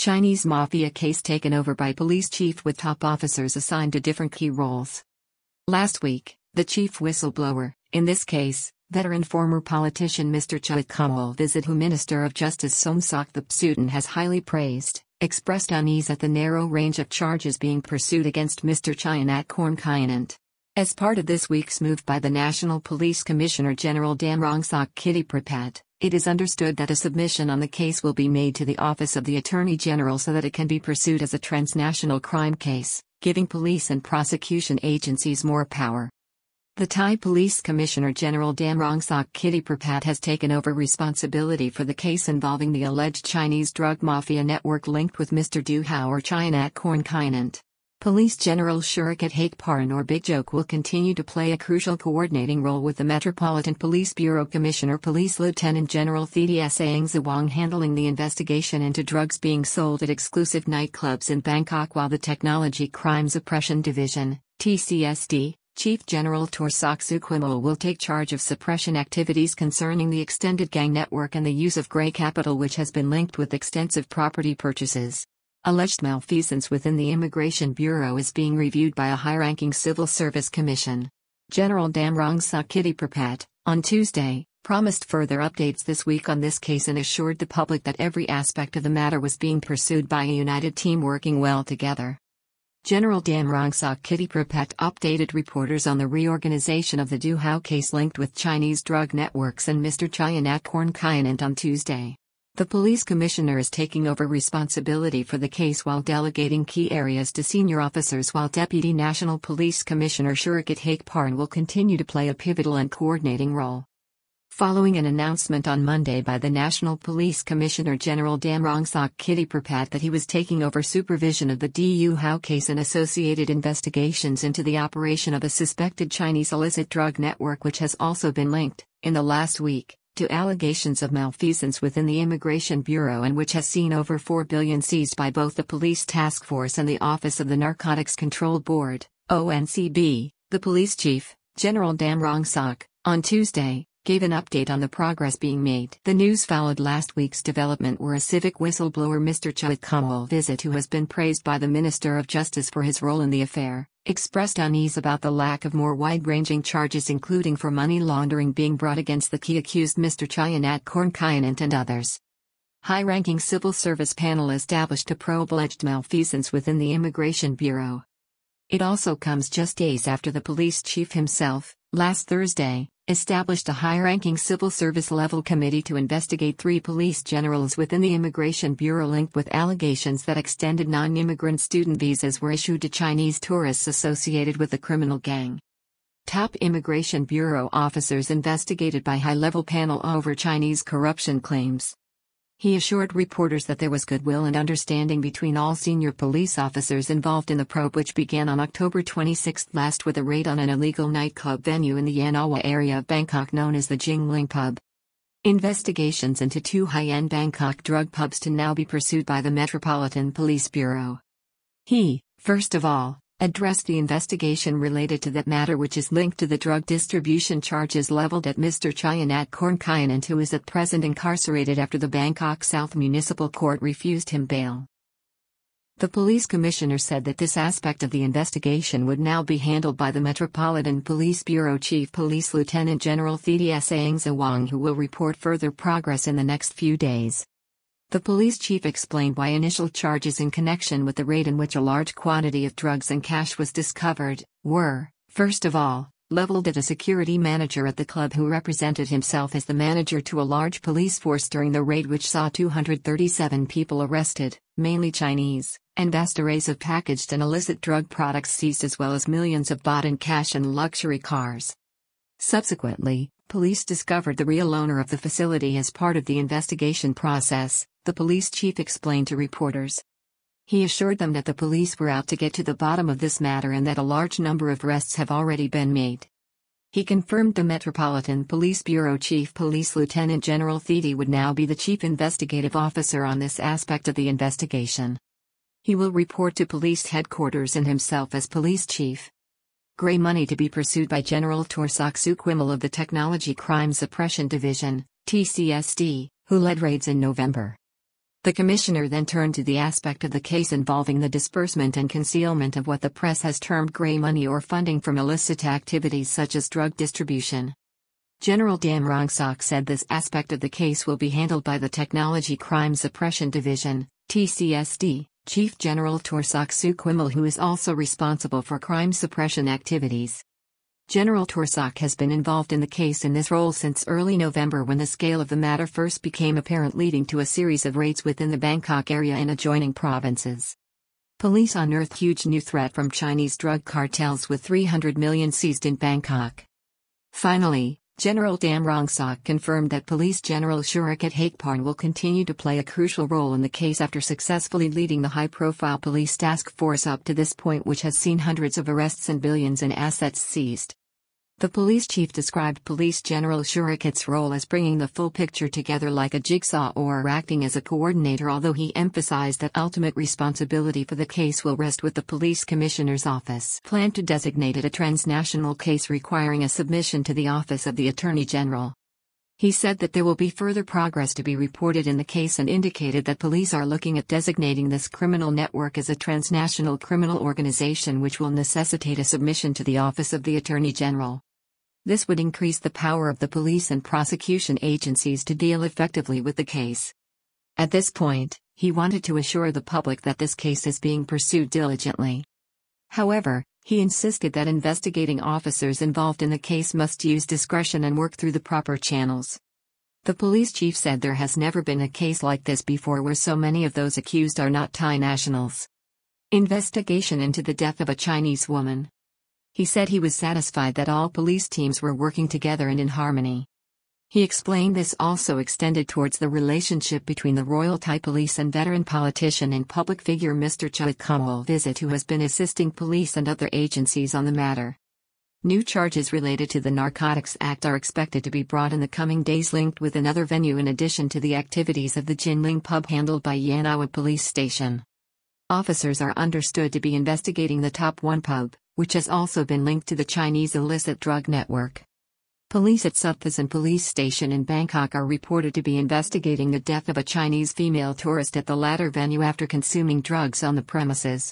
Chinese mafia case taken over by police chief with top officers assigned to different key roles. Last week, the chief whistleblower, in this case, veteran former politician Mr. Chuwit Kamolvisit who Minister of Justice Somsak Thepsutin has highly praised, expressed unease at the narrow range of charges being pursued against Mr. Chaiyanat Kornchayanant. As part of this week's move by the National Police Commissioner General Damrongsak Kittiprapat, it is understood that a submission on the case will be made to the Office of the Attorney General so that it can be pursued as a transnational crime case, giving police and prosecution agencies more power. The Thai Police Commissioner General Damrongsak Kittiprapat has taken over responsibility for the case involving the alleged Chinese drug mafia network linked with Mr. Du Hao or Chaiyanat Kornchayanant. Police General or Big Joke will continue to play a crucial coordinating role with the Metropolitan Police Bureau Commissioner Police Lieutenant General Thiti Saengsawang handling the investigation into drugs being sold at exclusive nightclubs in Bangkok while the Technology Crime Suppression Division, TCSD, Chief General Torsak Sukvimol will take charge of suppression activities concerning the extended gang network and the use of grey capital which has been linked with extensive property purchases. Alleged malfeasance within the Immigration Bureau is being reviewed by a high-ranking civil service commission. General Damrongsak Kittiprapat, on Tuesday, promised further updates this week on this case and assured the public that every aspect of the matter was being pursued by a united team working well together. General Damrongsak Kittiprapat updated reporters on the reorganization of the Du Hao case linked with Chinese drug networks and Mr. Chaiyanat Kornchayanant on Tuesday. The police commissioner is taking over responsibility for the case while delegating key areas to senior officers while Deputy National Police Commissioner Surachate Hakparn will continue to play a pivotal and coordinating role. Following an announcement on Monday by the National Police Commissioner General Damrongsak Kittiprapat that he was taking over supervision of the Du Hao case and associated investigations into the operation of a suspected Chinese illicit drug network which has also been linked, in the last week, to allegations of malfeasance within the Immigration Bureau and which has seen over 4 billion seized by both the Police Task Force and the Office of the Narcotics Control Board, ONCB, the police chief, General Damrongsak, on Tuesday, gave an update on the progress being made. The news followed last week's development where a civic whistleblower Mr. Chuwit Kamolvisit who has been praised by the Minister of Justice for his role in the affair, expressed unease about the lack of more wide-ranging charges including for money laundering being brought against the key accused Mr. Chaiyanat Kornchayanant and others. High-ranking civil service panel established to probe alleged malfeasance within the Immigration Bureau. It also comes just days after the police chief himself, last Thursday, established a high-ranking civil service level committee to investigate three police generals within the Immigration Bureau linked with allegations that extended non-immigrant student visas were issued to Chinese tourists associated with the criminal gang. Top Immigration Bureau officers investigated by high-level panel over Chinese corruption claims. He assured reporters that there was goodwill and understanding between all senior police officers involved in the probe, which began on October 26 last with a raid on an illegal nightclub venue in the Yanawa area of Bangkok known as the Jingling Pub. Investigations into two high end Bangkok drug pubs to now be pursued by the Metropolitan Police Bureau. He, first of all, addressed the investigation related to that matter which is linked to the drug distribution charges leveled at Mr. Chaiyanat Kornchayanant who is at present incarcerated after the Bangkok South Municipal Court refused him bail. The police commissioner said that this aspect of the investigation would now be handled by the Metropolitan Police Bureau Chief Police Lieutenant General Thiti Saengsawang who will report further progress in the next few days. The police chief explained why initial charges in connection with the raid in which a large quantity of drugs and cash was discovered were, first of all, leveled at a security manager at the club who represented himself as the manager to a large police force during the raid which saw 237 people arrested, mainly Chinese, and vast arrays of packaged and illicit drug products seized as well as millions of baht in cash and luxury cars. Subsequently, police discovered the real owner of the facility as part of the investigation process, the police chief explained to reporters. He assured them that the police were out to get to the bottom of this matter and that a large number of arrests have already been made. He confirmed the Metropolitan Police Bureau Chief Police Lieutenant General Thiti would now be the chief investigative officer on this aspect of the investigation. He will report to police headquarters and himself as police chief. Grey money to be pursued by General Torsak Sukvimol of the Technology Crime Suppression Division, TCSD, who led raids in November. The commissioner then turned to the aspect of the case involving the disbursement and concealment of what the press has termed gray money or funding from illicit activities such as drug distribution. General Damrongsak said this aspect of the case will be handled by the Technology Crime Suppression Division, TCSD, Chief General Torsak Sukvimol who is also responsible for crime suppression activities. General Torsak has been involved in the case in this role since early November when the scale of the matter first became apparent leading to a series of raids within the Bangkok area and adjoining provinces. Police unearthed huge new threat from Chinese drug cartels with 300 million seized in Bangkok. Finally, General Damrongsak confirmed that Police General Surachate Hakparn will continue to play a crucial role in the case after successfully leading the high-profile police task force up to this point which has seen hundreds of arrests and billions in assets seized. The police chief described Police General Surachate's role as bringing the full picture together like a jigsaw or acting as a coordinator although he emphasized that ultimate responsibility for the case will rest with the police commissioner's office. Planned to designate it a transnational case requiring a submission to the office of the Attorney General. He said that there will be further progress to be reported in the case and indicated that police are looking at designating this criminal network as a transnational criminal organization which will necessitate a submission to the Office of the Attorney General. This would increase the power of the police and prosecution agencies to deal effectively with the case. At this point, he wanted to assure the public that this case is being pursued diligently. However, he insisted that investigating officers involved in the case must use discretion and work through the proper channels. The police chief said there has never been a case like this before where so many of those accused are not Thai nationals. Investigation into the death of a Chinese woman. He said he was satisfied that all police teams were working together and in harmony. He explained this also extended towards the relationship between the Royal Thai Police and veteran politician and public figure Mr. Chuwit Kamolvisit who has been assisting police and other agencies on the matter. New charges related to the Narcotics Act are expected to be brought in the coming days linked with another venue in addition to the activities of the Jinling pub handled by Yanawa Police Station. Officers are understood to be investigating the Top 1 pub, which has also been linked to the Chinese illicit drug network. Police at Sutthisan police station in Bangkok are reported to be investigating the death of a Chinese female tourist at the latter venue after consuming drugs on the premises.